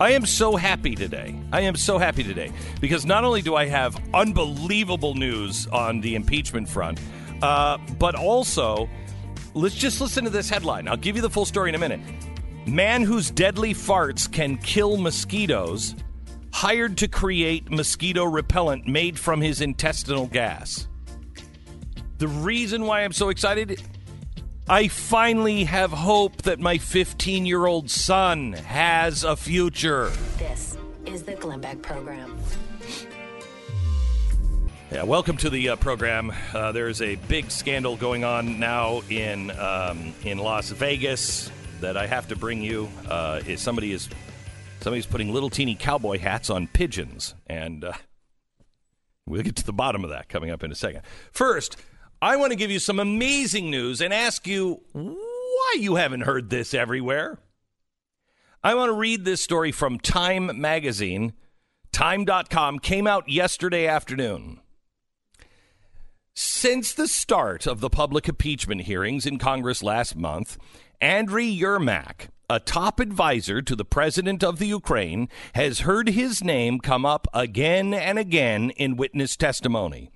I am so happy today. I am so happy today because not only do I have unbelievable news on the impeachment front, uh, but also let's just listen to this headline. I'll give you the full story in a minute. Man whose deadly farts can kill mosquitoes hired to create mosquito repellent made from his intestinal gas. The reason why I'm so excited I finally have hope that my 15 year old son has a future. This is the Glenn Beck Program. Yeah, welcome to the uh, program. Uh, there's a big scandal going on now in um, in Las Vegas that I have to bring you. Uh, is somebody is somebody's putting little teeny cowboy hats on pigeons, and uh, we'll get to the bottom of that coming up in a second. First, I want to give you some amazing news and ask you why you haven't heard this everywhere. I want to read this story from Time Magazine. Time.com came out yesterday afternoon. Since the start of the public impeachment hearings in Congress last month, Andriy Yermak, a top advisor to the president of the Ukraine, has heard his name come up again and again in witness testimony.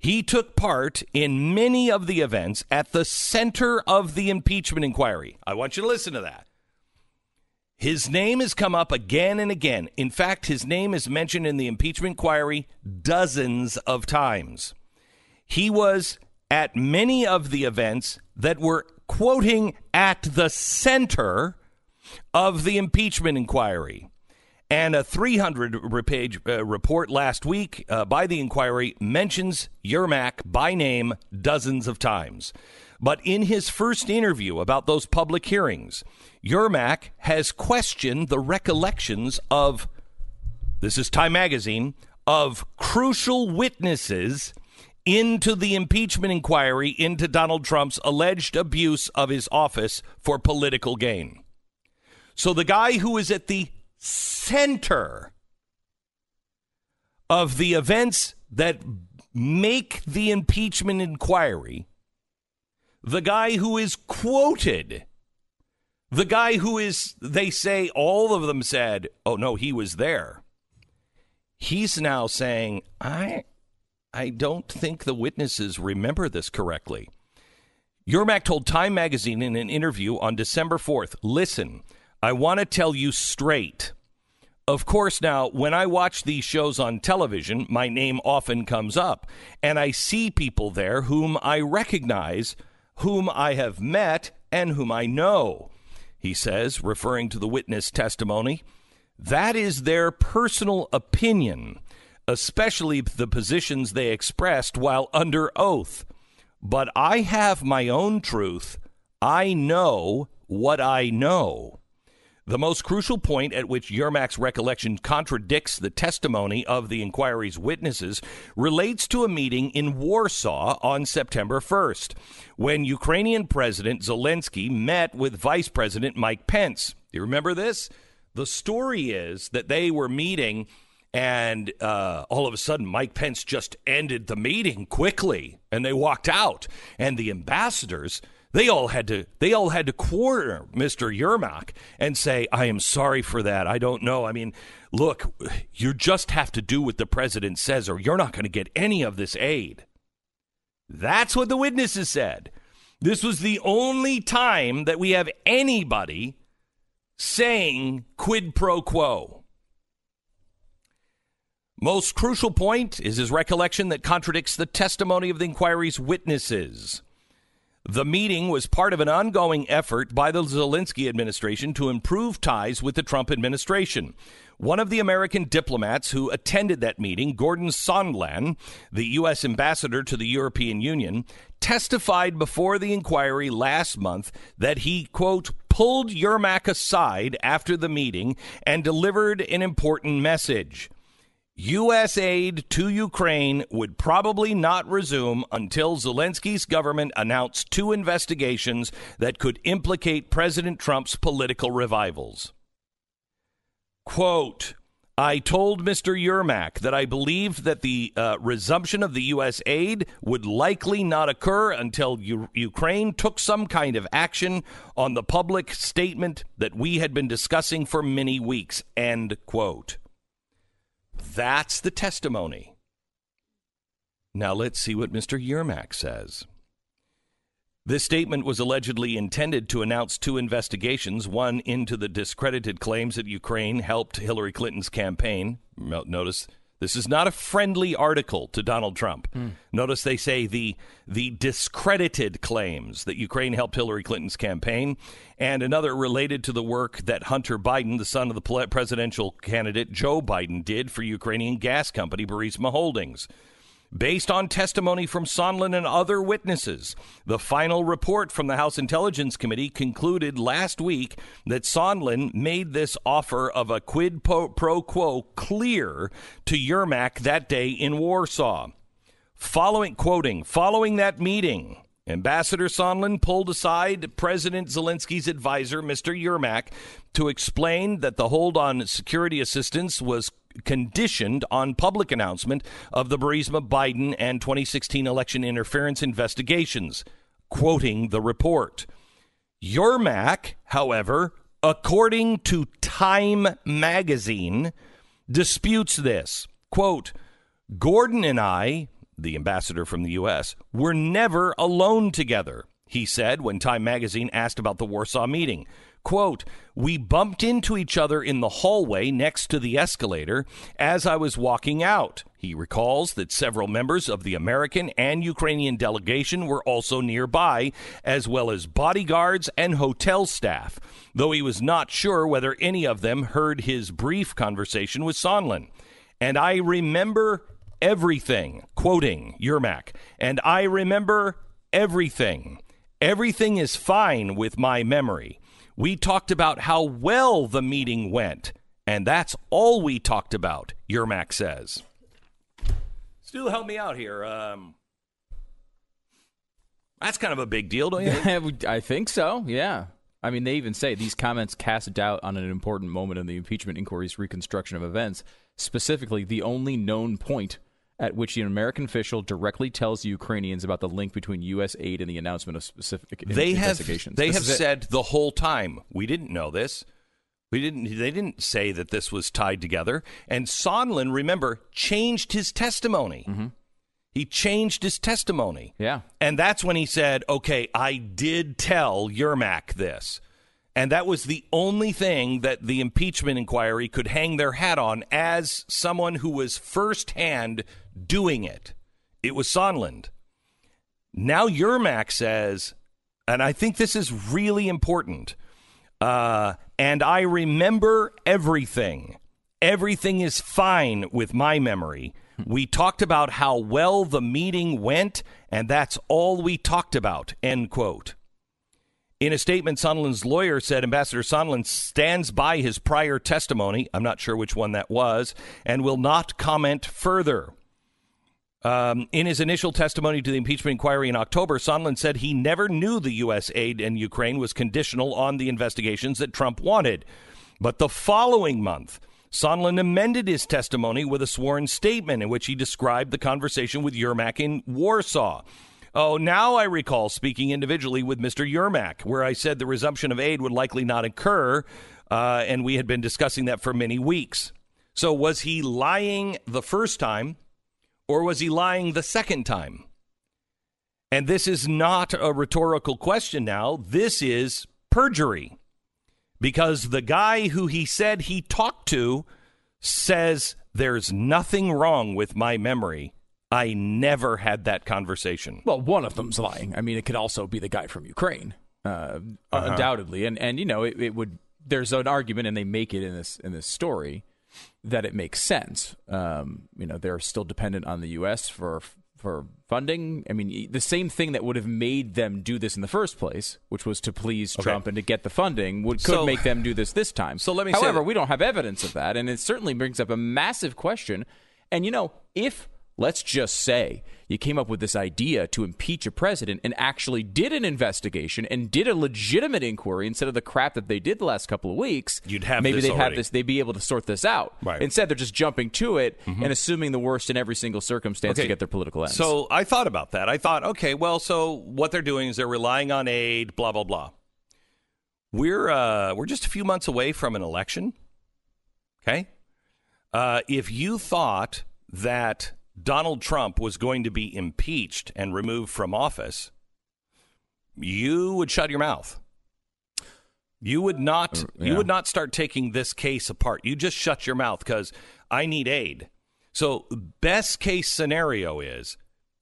He took part in many of the events at the center of the impeachment inquiry. I want you to listen to that. His name has come up again and again. In fact, his name is mentioned in the impeachment inquiry dozens of times. He was at many of the events that were quoting at the center of the impeachment inquiry. And a 300 page uh, report last week uh, by the inquiry mentions Yermak by name dozens of times. But in his first interview about those public hearings, Yermak has questioned the recollections of, this is Time Magazine, of crucial witnesses into the impeachment inquiry into Donald Trump's alleged abuse of his office for political gain. So the guy who is at the center of the events that make the impeachment inquiry, the guy who is quoted, the guy who is, they say, all of them said, oh no, he was there. He's now saying, I, I don't think the witnesses remember this correctly. Yermak told Time magazine in an interview on December 4th listen, I want to tell you straight. Of course, now, when I watch these shows on television, my name often comes up, and I see people there whom I recognize, whom I have met, and whom I know. He says, referring to the witness testimony, that is their personal opinion, especially the positions they expressed while under oath. But I have my own truth. I know what I know. The most crucial point at which Yermak's recollection contradicts the testimony of the inquiry's witnesses relates to a meeting in Warsaw on September 1st, when Ukrainian President Zelensky met with Vice President Mike Pence. Do you remember this? The story is that they were meeting, and uh, all of a sudden, Mike Pence just ended the meeting quickly, and they walked out, and the ambassadors they all had to they all had to quarter Mr. Yermak and say, I am sorry for that. I don't know. I mean, look, you just have to do what the president says, or you're not going to get any of this aid. That's what the witnesses said. This was the only time that we have anybody saying quid pro quo. Most crucial point is his recollection that contradicts the testimony of the inquiry's witnesses. The meeting was part of an ongoing effort by the Zelensky administration to improve ties with the Trump administration. One of the American diplomats who attended that meeting, Gordon Sondland, the U.S. ambassador to the European Union, testified before the inquiry last month that he, quote, pulled Yermak aside after the meeting and delivered an important message. U.S. aid to Ukraine would probably not resume until Zelensky's government announced two investigations that could implicate President Trump's political revivals. Quote, I told Mr. Yermak that I believed that the uh, resumption of the U.S. aid would likely not occur until U- Ukraine took some kind of action on the public statement that we had been discussing for many weeks. End quote. That's the testimony. Now let's see what Mr. Yermak says. This statement was allegedly intended to announce two investigations one into the discredited claims that Ukraine helped Hillary Clinton's campaign. Notice this is not a friendly article to Donald Trump. Mm. Notice they say the the discredited claims that Ukraine helped Hillary Clinton's campaign, and another related to the work that Hunter Biden, the son of the presidential candidate Joe Biden, did for Ukrainian gas company Burisma Holdings. Based on testimony from Sondland and other witnesses, the final report from the House Intelligence Committee concluded last week that Sondland made this offer of a quid pro quo clear to Yermak that day in Warsaw. Following quoting, following that meeting, Ambassador Sondland pulled aside President Zelensky's advisor, Mr. Yermak, to explain that the hold on security assistance was conditioned on public announcement of the Burisma Biden and 2016 election interference investigations, quoting the report. Yermak, however, according to Time magazine, disputes this. Quote, Gordon and I, the ambassador from the U.S., were never alone together, he said when Time magazine asked about the Warsaw meeting. Quote, we bumped into each other in the hallway next to the escalator as I was walking out. He recalls that several members of the American and Ukrainian delegation were also nearby, as well as bodyguards and hotel staff, though he was not sure whether any of them heard his brief conversation with Sondland. And I remember everything, quoting Yermak, and I remember everything. Everything is fine with my memory. We talked about how well the meeting went, and that's all we talked about, Yermak says. Stu, help me out here. Um, that's kind of a big deal, don't you? I think so, yeah. I mean, they even say these comments cast doubt on an important moment in the impeachment inquiry's reconstruction of events. Specifically, the only known point at which an American official directly tells the Ukrainians about the link between U.S. aid and the announcement of specific they investigations. Have, they this have said the whole time, we didn't know this. We didn't. They didn't say that this was tied together. And Sondland, remember, changed his testimony. Mm-hmm. He changed his testimony. Yeah, and that's when he said, "Okay, I did tell Yermak this." And that was the only thing that the impeachment inquiry could hang their hat on as someone who was firsthand doing it. It was Sondland. Now Yermak says, and I think this is really important, uh, and I remember everything. Everything is fine with my memory. We talked about how well the meeting went, and that's all we talked about. End quote. In a statement, Sondland's lawyer said Ambassador Sondland stands by his prior testimony. I'm not sure which one that was, and will not comment further. Um, in his initial testimony to the impeachment inquiry in October, Sondland said he never knew the U.S. aid in Ukraine was conditional on the investigations that Trump wanted. But the following month, Sondland amended his testimony with a sworn statement in which he described the conversation with Yermak in Warsaw. Oh, now I recall speaking individually with Mr. Yermak, where I said the resumption of aid would likely not occur, uh, and we had been discussing that for many weeks. So, was he lying the first time? Or was he lying the second time? And this is not a rhetorical question now. This is perjury. Because the guy who he said he talked to says there's nothing wrong with my memory. I never had that conversation. Well, one of them's lying. I mean, it could also be the guy from Ukraine, uh, uh-huh. undoubtedly. And and you know, it, it, would. There's an argument, and they make it in this in this story that it makes sense. Um, you know, they're still dependent on the U.S. for for funding. I mean, the same thing that would have made them do this in the first place, which was to please okay. Trump and to get the funding, would could so, make them do this this time. So let me. However, we don't have evidence of that, and it certainly brings up a massive question. And you know, if Let's just say you came up with this idea to impeach a president and actually did an investigation and did a legitimate inquiry instead of the crap that they did the last couple of weeks. You'd have maybe this they'd already. have this. They'd be able to sort this out. Right. Instead, they're just jumping to it and assuming the worst in every single circumstance to get their political ends. So I thought about that. I thought, okay, well, so what they're doing is they're relying on aid, blah blah blah. We're uh, we're just a few months away from an election. Okay, uh, if you thought that Donald Trump was going to be impeached and removed from office, you would shut your mouth. You would not. Uh, you yeah. would not start taking this case apart. You just shut your mouth because I need aid. So best case scenario is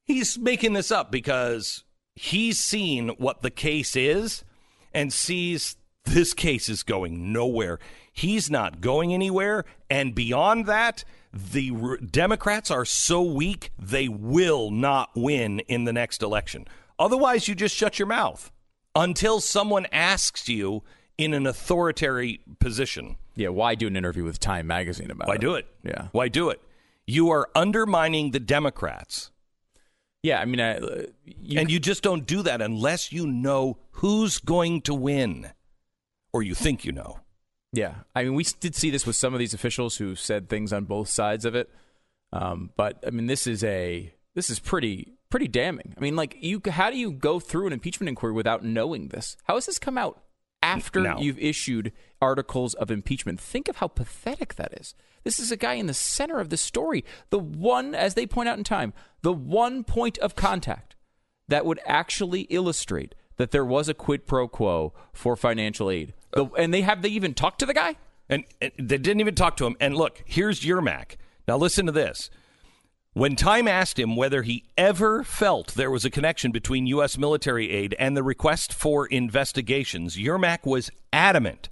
he's making this up because he's seen what the case is and sees this case is going nowhere. He's not going anywhere, and beyond that, the R- Democrats are so weak they will not win in the next election. Otherwise, you just shut your mouth until someone asks you in an authoritarian position. yeah, why do an interview with Time Magazine about Why it? Why do it? Yeah. Why do it? You are undermining the Democrats. Yeah, I mean, I, uh, you, and you just don't do that unless you know who's going to win or you think you know. Yeah, I mean, we did see this with some of these officials who said things on both sides of it. Um, but I mean, this is a this is pretty pretty damning. I mean, like you, how do you go through an impeachment inquiry without knowing this? How has this come out after No. you've issued articles of impeachment? Think of how pathetic that is. This is a guy in the center of the story, the one, as they point out in time, the one point of contact that would actually illustrate that there was a quid pro quo for financial aid. The, and they have they even talked to the guy? And, and they didn't even talk to him. And look, here's Yermak. Now listen to this. When Time asked him whether he ever felt there was a connection between U.S. military aid and the request for investigations, Yermak was adamant.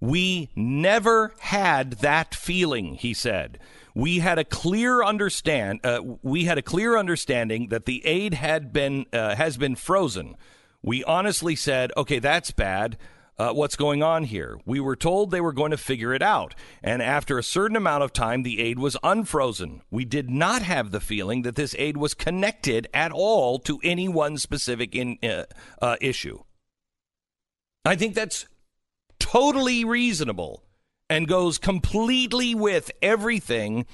We never had that feeling, he said. We had a clear understand. Uh, we had a clear understanding that the aid had been uh, has been frozen. We honestly said, "Okay, that's bad. Uh, what's going on here?" We were told they were going to figure it out, and after a certain amount of time, the aid was unfrozen. We did not have the feeling that this aid was connected at all to any one specific in, uh, uh, issue. I think that's totally reasonable and goes completely with everything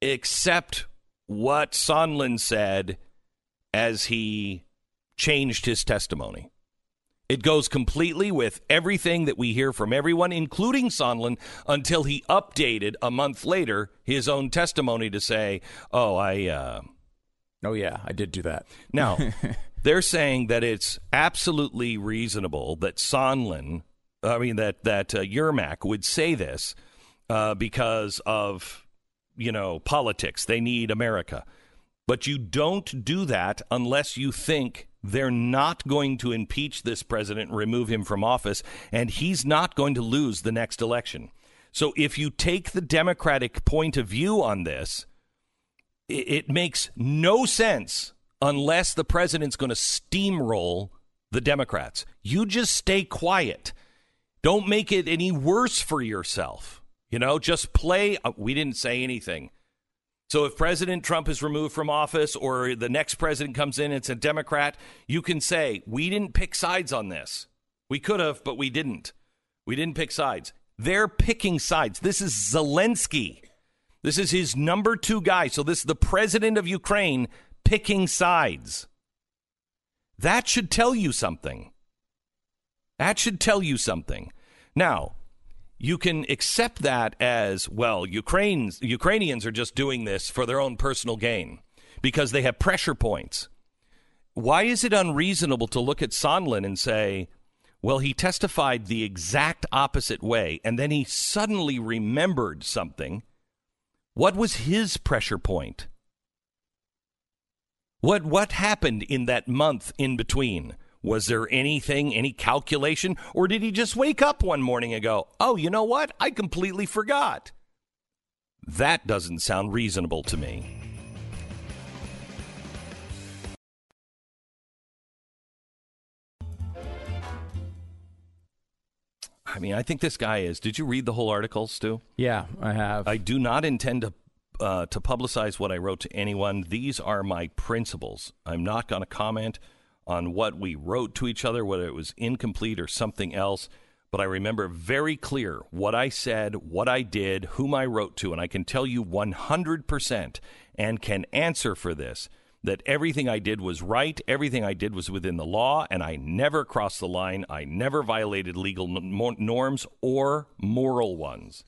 except what Sondland said as he changed his testimony. It goes completely with everything that we hear from everyone, including Sondland, until he updated a month later his own testimony to say, "Oh, I." Uh, Oh yeah, I did do that. now, they're saying that it's absolutely reasonable that Sondland, I mean that that uh, Yermak would say this uh, because of you know politics. They need America, but you don't do that unless you think they're not going to impeach this president, remove him from office, and he's not going to lose the next election. So if you take the Democratic point of view on this, it, it makes no sense unless the president's going to steamroll the Democrats. You just stay quiet. Don't make it any worse for yourself. You know, just play. Uh, we didn't say anything. So if President Trump is removed from office or the next president comes in, it's a Democrat, you can say, we didn't pick sides on this. We could have, but we didn't. We didn't pick sides. They're picking sides. This is Zelensky. This is his number two guy. So this is the president of Ukraine picking sides. That should tell you something. That should tell you something. Now, you can accept that as well. Ukraine's, Ukrainians are just doing this for their own personal gain because they have pressure points. Why is it unreasonable to look at Sondland and say, well, he testified the exact opposite way, and then he suddenly remembered something? What was his pressure point? What what happened in that month in between? Was there anything, any calculation, or did he just wake up one morning and go, "Oh, you know what? I completely forgot." That doesn't sound reasonable to me. I mean, I think this guy is. Did you read the whole article, Stu? Yeah, I have. I do not intend to uh, to publicize what I wrote to anyone. These are my principles. I'm not going to comment on what we wrote to each other, whether it was incomplete or something else. But I remember very clear what I said, what I did, whom I wrote to, and I can tell you 100% and can answer for this that everything I did was right, everything I did was within the law, and I never crossed the line. I never violated legal norms or moral ones.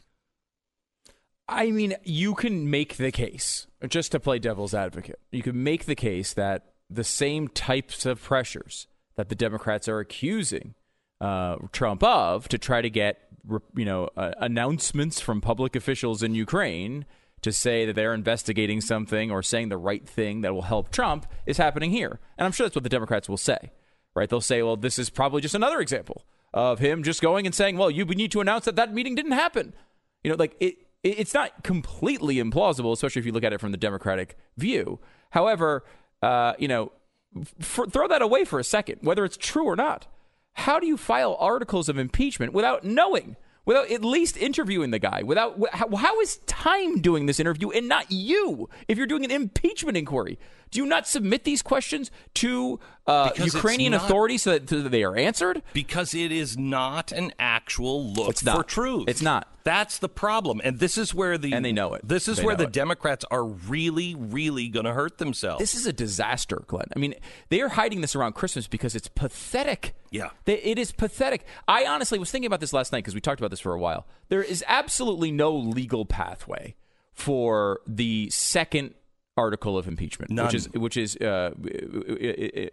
I mean, you can make the case, just to play devil's advocate, you can make the case that the same types of pressures that the Democrats are accusing uh, Trump of to try to get, you know, uh, announcements from public officials in Ukraine to say that they're investigating something or saying the right thing that will help Trump is happening here. And I'm sure that's what the Democrats will say, right? They'll say, well, this is probably just another example of him just going and saying, well, you need to announce that that meeting didn't happen. You know, like it, it's not completely implausible, especially if you look at it from the Democratic view. However, uh, you know, for, throw that away for a second, whether it's true or not. How do you file articles of impeachment without knowing without at least interviewing the guy. Without how, how is time doing this interview and not you? If you're doing an impeachment inquiry, do you not submit these questions to uh, Ukrainian not, authorities so that, so that, they are answered? Because it is not an actual look it's not. for truth. It's not. That's the problem, and this is where the and they know it. This is they where the it. Democrats are really, really going to hurt themselves. This is a disaster, Glenn. I mean, they are hiding this around Christmas because it's pathetic. Yeah, they, it is pathetic. I honestly was thinking about this last night because we talked about this for a while. There is absolutely no legal pathway for the second article of impeachment, None. which is which is uh,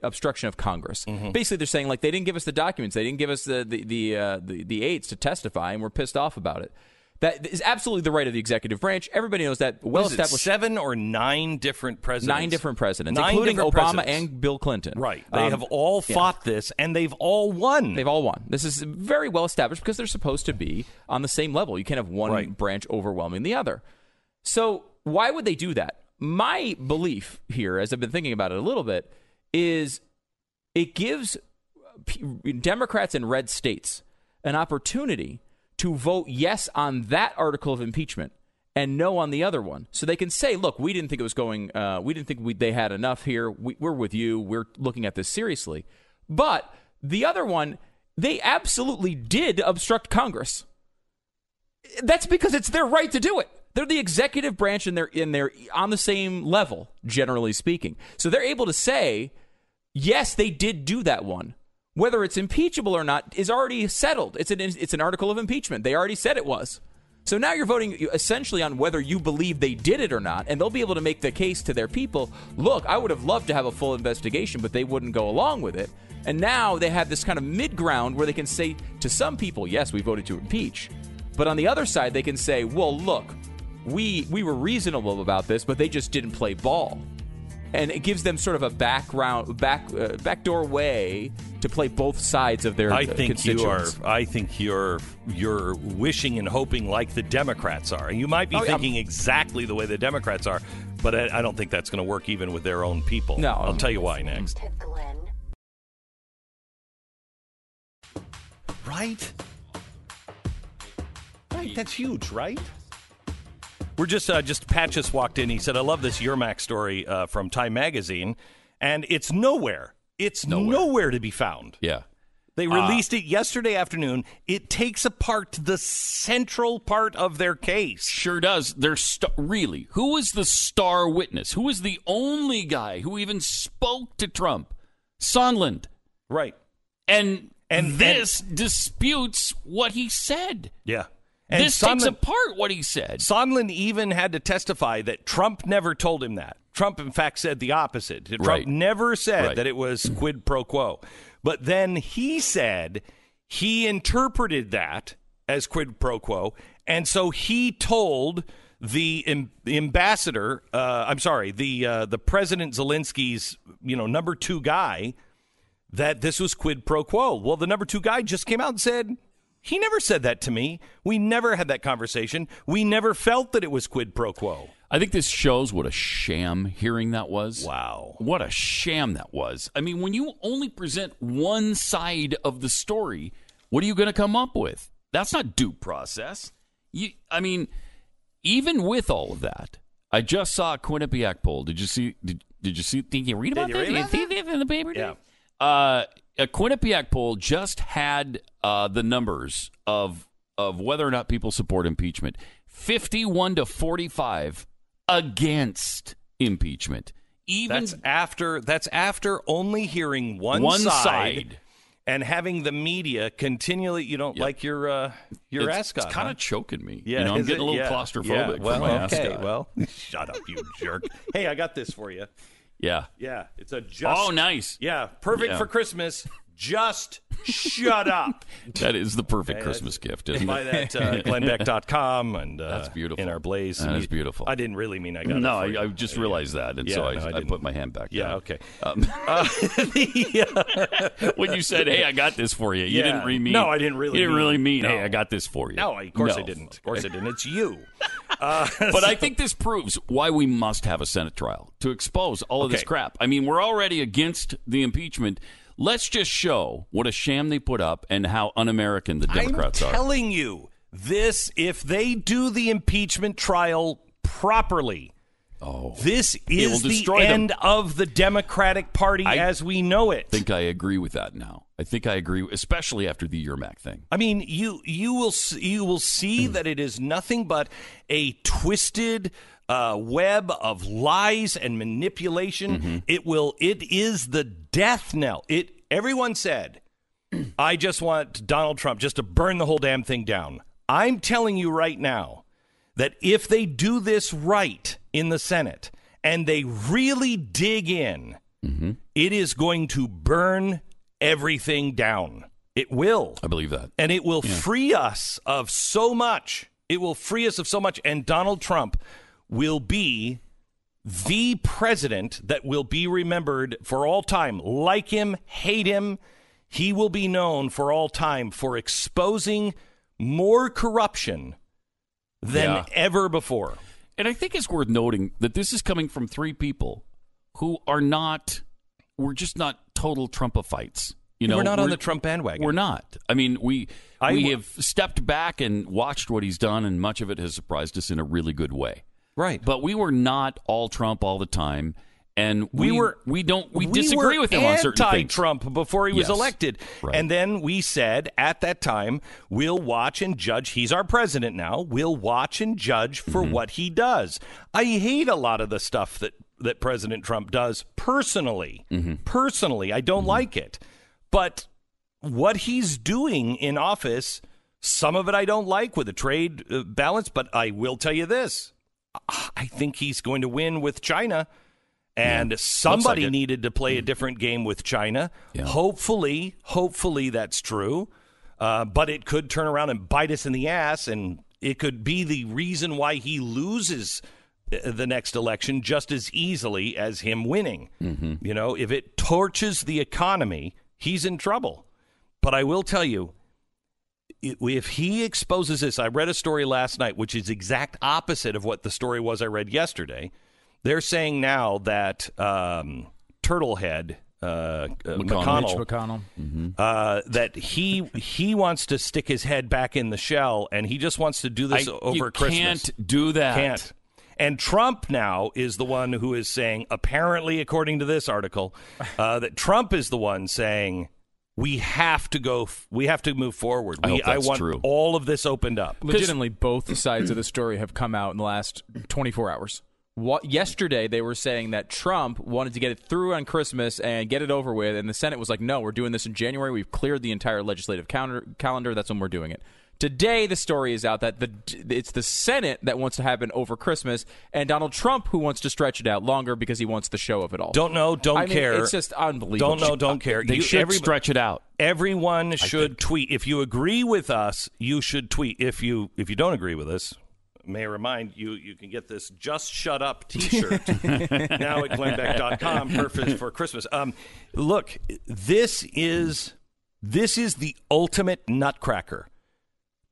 obstruction of Congress. Mm-hmm. Basically, they're saying like they didn't give us the documents, they didn't give us the the the, uh, the the aides to testify, and we're pissed off about it. That is absolutely the right of the executive branch. Everybody knows that. Well established. Seven or nine different presidents. Nine different presidents, nine including different Obama presidents. and Bill Clinton. Right. They um, have all fought yeah. this, and they've all won. They've all won. This is very well established because they're supposed to be on the same level. You can't have one right. branch overwhelming the other. So why would they do that? My belief here, as I've been thinking about it a little bit, is it gives Democrats in red states an opportunity to vote yes on that article of impeachment and no on the other one. So they can say, look, we didn't think it was going, uh, we didn't think we, they had enough here. We, we're with you. We're looking at this seriously. But the other one, they absolutely did obstruct Congress. That's because it's their right to do it. They're the executive branch and they're in they're on the same level, generally speaking. So they're able to say, yes, they did do that one. Whether it's impeachable or not is already settled. It's an it's an article of impeachment. They already said it was. So now you're voting essentially on whether you believe they did it or not, and they'll be able to make the case to their people. Look, I would have loved to have a full investigation, but they wouldn't go along with it. And now they have this kind of mid ground where they can say to some people, yes, we voted to impeach. But on the other side, they can say, well, look, we we were reasonable about this, but they just didn't play ball. And it gives them sort of a background, back uh, backdoor way to play both sides of their. I uh, think you are. I think you're you're wishing and hoping like the Democrats are. And you might be oh, thinking I'm, exactly the way the Democrats are, but I, I don't think that's going to work even with their own people. No, I'll tell you why next. Right. Right. That's huge, right? We're just uh, just Pat just walked in. He said, "I love this Yermak story uh, from Time Magazine, and it's nowhere. It's nowhere, nowhere to be found. Yeah, they released uh, it yesterday afternoon. It takes apart the central part of their case. Sure does. They're st- really who was the star witness? Who was the only guy who even spoke to Trump? Sondland, right? And and this and, disputes what he said. Yeah. And this Sondland, takes apart what he said. Sondland even had to testify that Trump never told him that. Trump, in fact, said the opposite. Trump right. never said right. that it was quid pro quo. But then he said he interpreted that as quid pro quo. And so he told the, Im- the ambassador, uh, I'm sorry, the, uh, the President Zelensky's you know, number two guy, that this was quid pro quo. Well, the number two guy just came out and said, he never said that to me. We never had that conversation. We never felt that it was quid pro quo. I think this shows what a sham hearing that was. Wow. What a sham that was. I mean, when you only present one side of the story, what are you going to come up with? That's not due process. You, I mean, even with all of that, I just saw a Quinnipiac poll. Did you see? Did, did you see? Did you read about you this? read Did you about see this in the paper? Yeah. Uh, a Quinnipiac poll just had uh, the numbers of of whether or not people support impeachment. Fifty-one to forty-five against impeachment. Even That's after that's after only hearing one, one side, side. and having the media continually. You don't Yeah. like your uh, your it's, ascot. It's kind huh? of choking me. Yeah, you know, I'm getting it? a little Yeah. claustrophobic Yeah. Well, okay. ascot. Well, shut up, you jerk. Hey, I got this for you. Yeah. Yeah, it's a oh, just. Oh, nice. Yeah, perfect Yeah. for Christmas. Just shut up. That is the perfect Christmas gift, isn't Buy it? that uh, glennbeck.com and uh, That's beautiful. in our blaze. That is beautiful. I didn't really mean I got No. I, I just realized that, and Yeah, so no, I I, I, put my hand back Yeah, down. okay. Um, Uh, the, when you said, "Hey, I got this for you," you Yeah. didn't really mean. No, I didn't really You didn't mean- really mean, "Hey. I got this for you." no, of course I didn't. Of course I didn't. It's you. Uh, But I think this proves why we must have a Senate trial to expose all of this crap. I mean, we're already against the impeachment. Let's just show what a sham they put up and how un-American the Democrats are. I'm are. telling you, this if they do the impeachment trial properly, Oh, this is the them. end of the Democratic Party I as we know it. I think I agree with that now. I think I agree, especially after the Yermak thing. I mean, you you will you will see hmm. that it is nothing but a twisted uh, web of lies and manipulation. It will it is the death knell. It everyone said, I just want Donald Trump just to burn the whole damn thing down. I'm telling you right now that if they do this right in the Senate and they really dig in, it is going to burn everything down. It will I believe that. and it will free us of so much. It will free us of so much, and Donald Trump will be the president that will be remembered for all time. Like him, hate him, he will be known for all time for exposing more corruption than Yeah. ever before. And I think it's worth noting that this is coming from three people who are not, we're just not total Trumpophites. You know, We're not on the Trump bandwagon. We're not. I mean, we I we have stepped back and watched what he's done, and much of it has surprised us in a really good way. Right. But we were not all Trump all the time, and we, we were we don't we, we disagree with him on certain things. anti-Trump before he was Yes. elected, Right. and then we said at that time we'll watch and judge. He's our president now. We'll watch and judge for Mm-hmm. what he does. I hate a lot of the stuff that that President Trump does personally. Mm-hmm. Personally, I don't like it, but what he's doing in office. Some of it I don't like with the trade uh, balance, but I will tell you this. I think he's going to win with China. And somebody it. needed to play a different game with China. Yeah. Hopefully, hopefully that's true. Uh, but it could turn around and bite us in the ass, and it could be the reason why he loses uh, the next election just as easily as him winning. You know, if it torches the economy, he's in trouble. But I will tell you, if he exposes this, I read a story last night, which is exact opposite of what the story was I read yesterday. They're saying now that um, Turtlehead uh, uh, McConnell. Mitch McConnell, McConnell. uh, that he he wants to stick his head back in the shell, and he just wants to do this I- over you Christmas. can't do that. Can't. And Trump now is the one who is saying, apparently, according to this article, uh, that Trump is the one saying we have to go, we have to move forward. I we, hope that's want true. all of this opened up. Legitimately, both sides of the story have come out in the last 24 hours. What, yesterday, they were saying that Trump wanted to get it through on Christmas and get it over with, and the Senate was like, "No, we're doing this in January. We've cleared the entire legislative counter, calendar. That's when we're doing it." Today, the story is out that the it's the Senate that wants to happen over Christmas, and Donald Trump who wants to stretch it out longer because he wants the show of it all. Don't know, don't I mean, care. It's just unbelievable. Don't know, don't care. They You- should every- stretch it out. Everyone should tweet. If you agree with us, you should tweet. If you if you don't agree with us, may I remind you, you can get this "Just Shut Up" T-shirt now at glennbeck.com. Perfect for Christmas. Um, look, this is this is the ultimate nutcracker.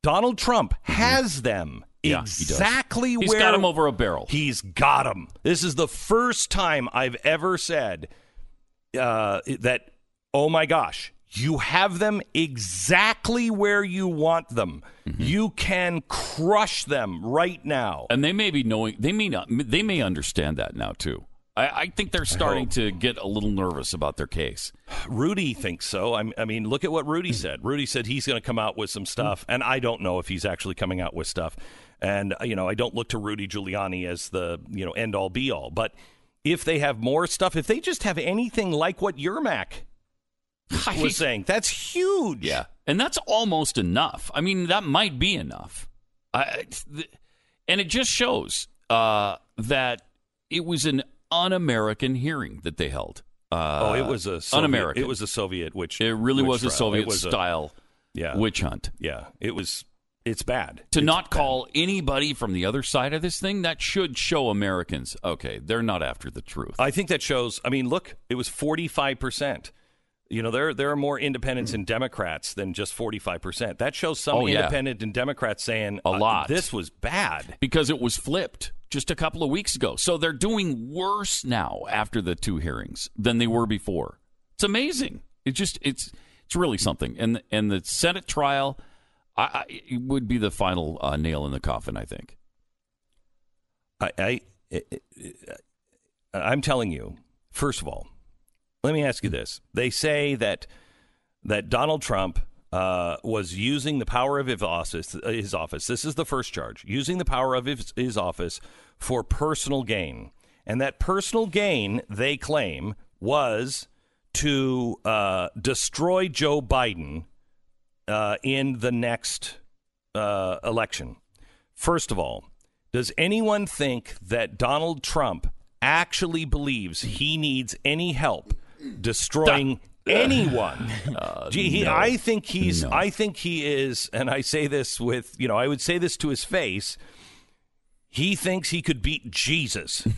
Donald Trump has them Mm-hmm. Yeah, he exactly He's where got him over a barrel. He's got him. This is the first time I've ever said uh, that. Oh my gosh, You have them exactly where you want them. You can crush them right now. And they may be knowing they may not they may understand that now too. I, I think they're starting to get a little nervous about their case. Rudy thinks so. I, I mean, look at what Rudy said. Rudy said he's going to come out with some stuff, and I don't know if he's actually coming out with stuff. And you know, I don't look to Rudy Giuliani as the you know end all be all. But if they have more stuff, if they just have anything like what Yermak was saying, that's huge. Yeah, and that's almost enough. I mean, that might be enough. I, th- and it just shows uh, that it was an un-American hearing that they held. Uh, Oh, it was a Soviet, un-American. It was a Soviet witch. It really was a. Soviet was a- style yeah, witch hunt. yeah. It was. It's bad To It's not bad. call anybody from the other side of this thing, that should show Americans, okay, they're not after the truth. I think that shows. I mean, look, it was forty five percent. You know, there there are more independents and Democrats than just forty five percent. That shows some Oh, yeah. independent and Democrats saying A uh, lot. This was bad. because it was flipped just a couple of weeks ago. So they're doing worse now after the two hearings than they were before. It's amazing. It just it's it's really something. And and the Senate trial, I, I would be the final uh, nail in the coffin. I think. I, I, I I'm telling you. First of all, let me ask you this: They say that that Donald Trump uh, was using the power of his office. His office. This is the first charge: using the power of his, his office for personal gain, and that personal gain, they claim, was to uh, destroy Joe Biden uh, in the next uh, election. First of all, does anyone think that Donald Trump actually believes he needs any help destroying anyone? Uh, Gee, he, I think he's. I think he is, and I say this with you know, I would say this to his face. He thinks he could beat Jesus.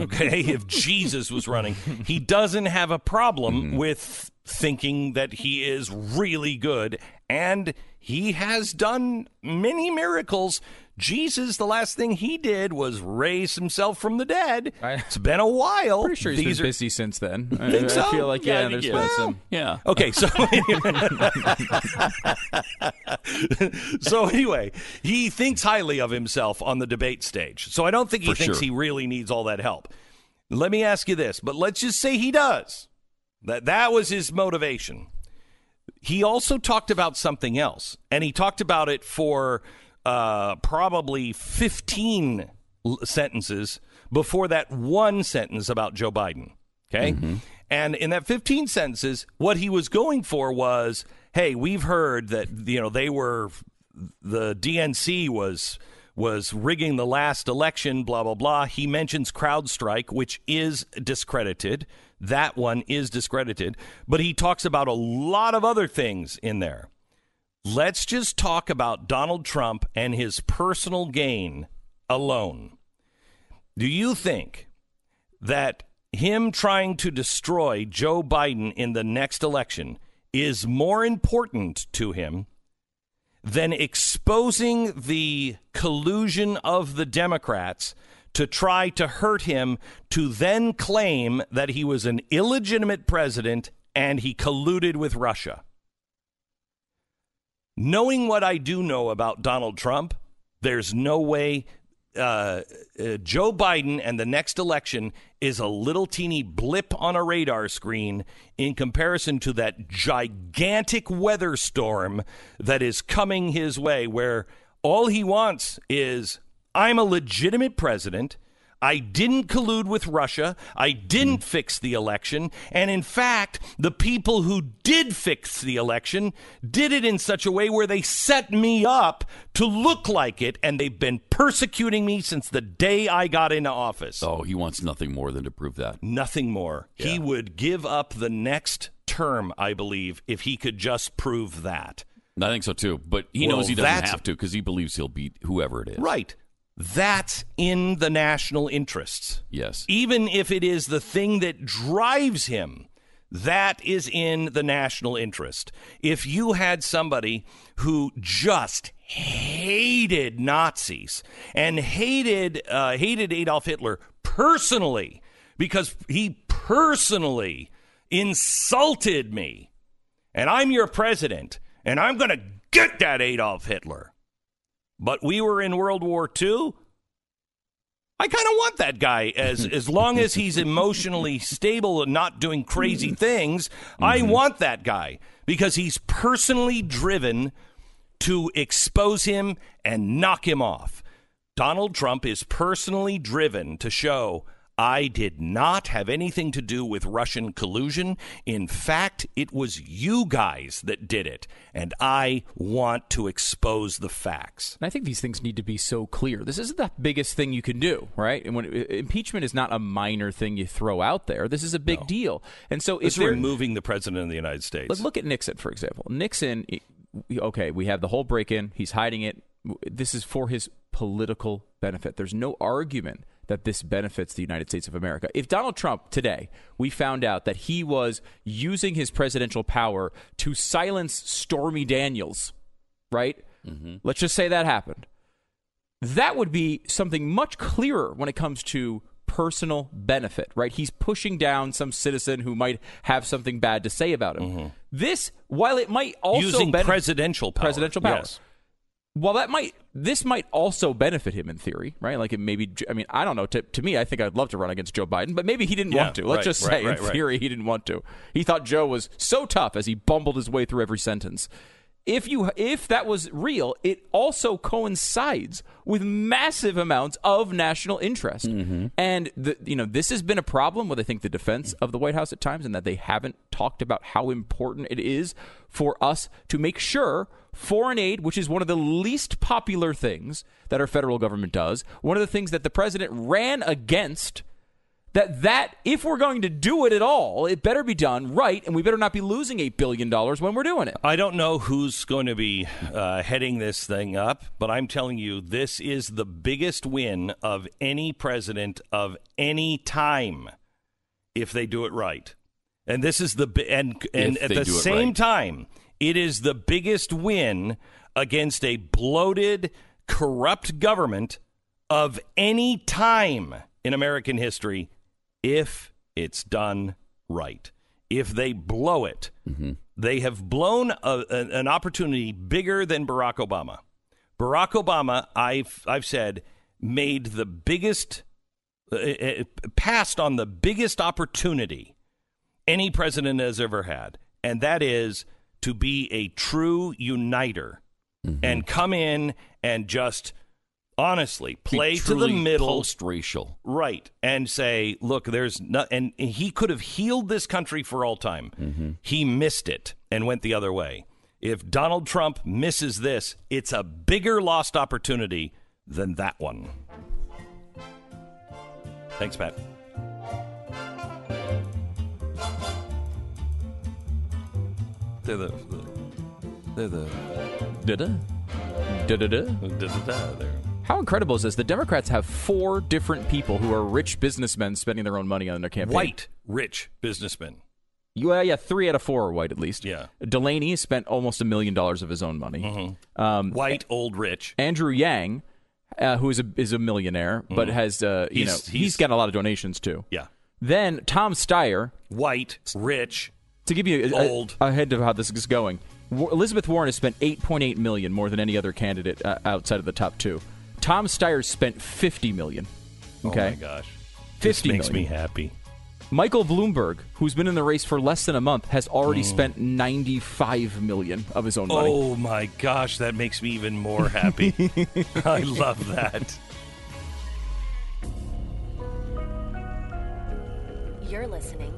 Okay, if Jesus was running, he doesn't have a problem mm-hmm. with thinking that he is really good, and he has done many miracles. Jesus, the last thing he did was raise himself from the dead. I- it's been a while. Pretty sure he's These been are- busy since then. I, Think I so? feel like Yeah, I yeah, think there's yeah. been some. Yeah. Okay, so so anyway, he thinks highly of himself on the debate stage. So I don't think he For thinks sure. he really needs all that help. Let me ask you this, but let's just say he does. That that was his motivation. He also talked about something else, and he talked about it for uh, probably 15 l- sentences before that one sentence about Joe Biden. Okay. And in that 15 sentences, what he was going for was hey, we've heard that, you know, they were, the DNC was. Was rigging the last election, blah, blah, blah. He mentions CrowdStrike, which is discredited. That one is discredited. But he talks about a lot of other things in there. Let's just talk about Donald Trump and his personal gain alone. Do you think that him trying to destroy Joe Biden in the next election is more important to him than exposing the collusion of the Democrats to try to hurt him to then claim that he was an illegitimate president and he colluded with Russia? Knowing what I do know about Donald Trump, there's no way uh, uh, Joe Biden and the next election is a little teeny blip on a radar screen in comparison to that gigantic weather storm that is coming his way, where all he wants is I'm a legitimate president. I didn't collude with Russia. I didn't mm. fix the election. And in fact, the people who did fix the election did it in such a way where they set me up to look like it. And they've been persecuting me since the day I got into office. Oh, he wants nothing more than to prove that. Nothing more. He would give up the next term, I believe, if he could just prove that. I think so too. But he Well, knows he doesn't have to because he believes he'll beat whoever it is. Right. That's in the national interests. Yes. even if it is the thing that drives him, that is in the national interest. If you had somebody who just hated Nazis and hated uh, hated Adolf Hitler personally because he personally insulted me, and I'm your president, and I'm going to get that Adolf Hitler. But we were in World War II. I kind of want that guy as as long as he's emotionally stable and not doing crazy things. I mm-hmm. want that guy because he's personally driven to expose him and knock him off. Donald Trump is personally driven to show I did not have anything to do with Russian collusion. In fact, it was you guys that did it, and I want to expose the facts. And I think these things need to be so clear. This isn't the biggest thing you can do, right? And when uh, impeachment is not a minor thing you throw out there, this is a big deal. And so It's removing the president of the United States. Look, look at Nixon, for example. Nixon, okay, we have the whole break in. He's hiding it. This is for his political benefit. There's no argument that this benefits the United States of America. If Donald Trump today, we found out that he was using his presidential power to silence Stormy Daniels, right? Mm-hmm. Let's just say that happened. That would be something much clearer when it comes to personal benefit, right? He's pushing down some citizen who might have something bad to say about him. Mm-hmm. This, while it might also Using benefit- presidential power. presidential power. Yes. Well, that might this might also benefit him in theory, right? Like it maybe. I mean, I don't know. To, to me, I think I'd love to run against Joe Biden, but maybe he didn't Yeah, want to. Let's right, just say, right, in right. theory, he didn't want to. He thought Joe was so tough as he bumbled his way through every sentence. If you if that was real, it also coincides with massive amounts of national interest, Mm-hmm. and the, you know this has been a problem with I think the defense of the White House at times, and that they haven't talked about how important it is for us to make sure foreign aid, which is one of the least popular things that our federal government does, one of the things that the president ran against that that if we're going to do it at all, it better be done right, and we better not be losing eight billion dollars when we're doing it. I don't know who's going to be uh, heading this thing up, but I'm telling you, this is the biggest win of any president of any time if they do it right. And this is the and and If at the same right. time, it is the biggest win against a bloated, corrupt government of any time in American history if it's done right. If they blow it, they have blown a, an opportunity bigger than Barack Obama. Barack Obama, I've I've said, made the biggest, uh, uh, passed on the biggest opportunity any president has ever had, and that is to be a true uniter and come in and just honestly play to the middle. post-racial. right. And say look there's not and he could have healed this country for all time. Mm-hmm. He missed it and went the other way. If donald trump misses this it's a bigger lost opportunity than that one. Thanks pat. They're the, they're the Da-da. Da-da-da. da-da-da, they're How incredible is this? The Democrats have four different people who are rich businessmen spending their own money on their campaign. white rich businessmen Yeah, yeah, three out of four are white at least. Yeah. Delaney spent almost a million dollars of his own money. Um, white old rich Andrew Yang, uh, who is a is a millionaire, but has uh, you He's- know he's- he's got a lot of donations too. yeah Then Tom Steyer, white rich to give you a, Old. a, a head of how this is going. Elizabeth Warren has spent 8.8 million more than any other candidate uh, outside of the top two. Tom Steyer spent 50 million. Okay, Oh my gosh. This 50 makes me happy. Michael Bloomberg, who's been in the race for less than a month, has already Mm. spent 95 million of his own money. Oh my gosh, that makes me even more happy. I love that. You're listening